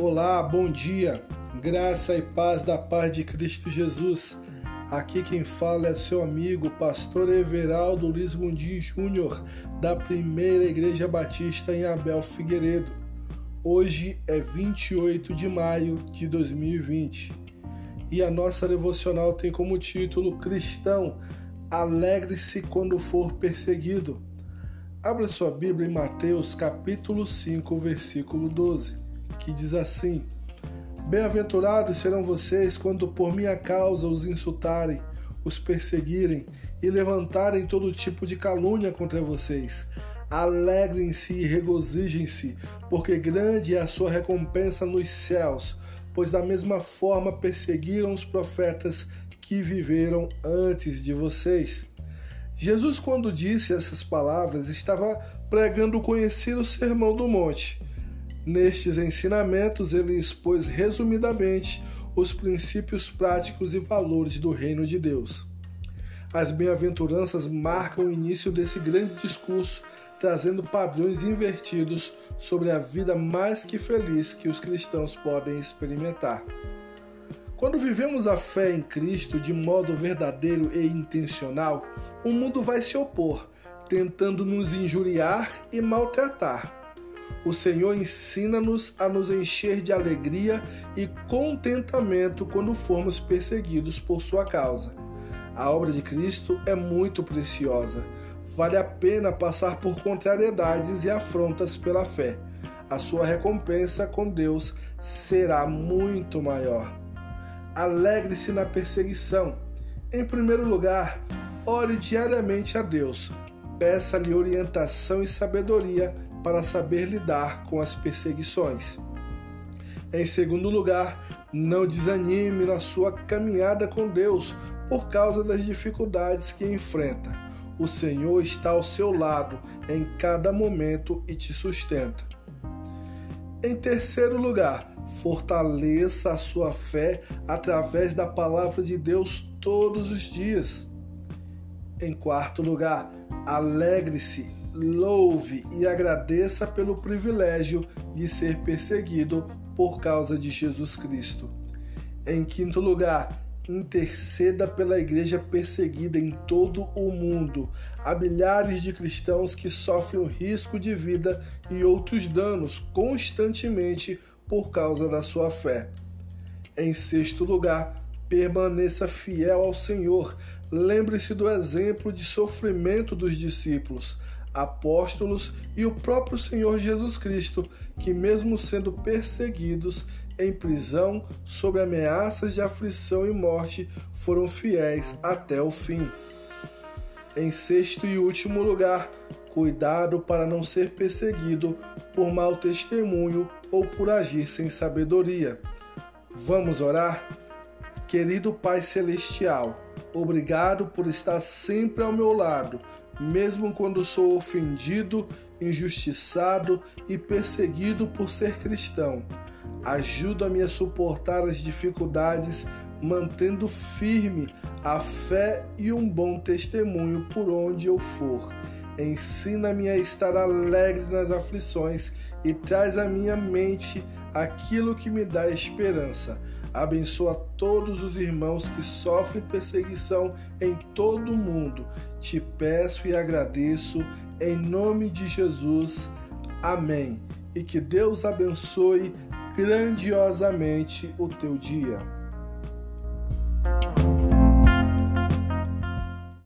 Olá, bom dia, graça e paz da paz de Cristo Jesus. Aqui quem fala é seu amigo, pastor Everaldo Luiz Gondim Júnior, da Primeira Igreja Batista em Abel Figueiredo. Hoje é 28 de maio de 2020 e a nossa devocional tem como título Cristão, alegre-se quando for perseguido. Abra sua Bíblia em Mateus capítulo 5, versículo 12 que diz assim: Bem-aventurados serão vocês quando por minha causa os insultarem, os perseguirem e levantarem todo tipo de calúnia contra vocês. Alegrem-se e regozijem-se, porque grande é a sua recompensa nos céus, pois da mesma forma perseguiram os profetas que viveram antes de vocês. Jesus, quando disse essas palavras, estava pregando o conhecido Sermão do Monte Nestes ensinamentos, ele expôs resumidamente os princípios práticos e valores do reino de Deus. As bem-aventuranças marcam o início desse grande discurso, trazendo padrões invertidos sobre a vida mais que feliz que os cristãos podem experimentar. Quando vivemos a fé em Cristo de modo verdadeiro e intencional, o mundo vai se opor, tentando nos injuriar e maltratar o Senhor ensina-nos a nos encher de alegria e contentamento quando formos perseguidos por sua causa. A obra de Cristo é muito preciosa. Vale a pena passar por contrariedades e afrontas pela fé. A sua recompensa com Deus será muito maior. Alegre-se na perseguição. Em primeiro lugar, ore diariamente a Deus. Peça-lhe orientação e sabedoria para saber lidar com as perseguições. Em segundo lugar, não desanime na sua caminhada com Deus por causa das dificuldades que enfrenta. O Senhor está ao seu lado em cada momento e te sustenta. Em terceiro lugar, fortaleça a sua fé através da palavra de Deus todos os dias. Em quarto lugar, alegre-se louve e agradeça pelo privilégio de ser perseguido por causa de Jesus Cristo. Em quinto lugar, interceda pela igreja perseguida em todo o mundo. Há milhares de cristãos que sofrem o risco de vida e outros danos constantemente por causa da sua fé. Em sexto lugar, permaneça fiel ao Senhor. Lembre-se do exemplo de sofrimento dos discípulos apóstolos e o próprio Senhor Jesus Cristo, que, mesmo sendo perseguidos em prisão, sob ameaças de aflição e morte, foram fiéis até o fim. Em sexto e último lugar, cuidado para não ser perseguido por mau testemunho ou por agir sem sabedoria. Vamos orar? Querido Pai Celestial, obrigado por estar sempre ao meu lado mesmo quando sou ofendido, injustiçado e perseguido por ser cristão. Ajuda-me a suportar as dificuldades, mantendo firme a fé e um bom testemunho por onde eu for. Ensina-me a estar alegre nas aflições e traz à minha mente aquilo que me dá esperança. Abençoa todos os irmãos que sofrem perseguição em todo o mundo. Te peço e agradeço em nome de Jesus. Amém. E que Deus abençoe grandiosamente o teu dia.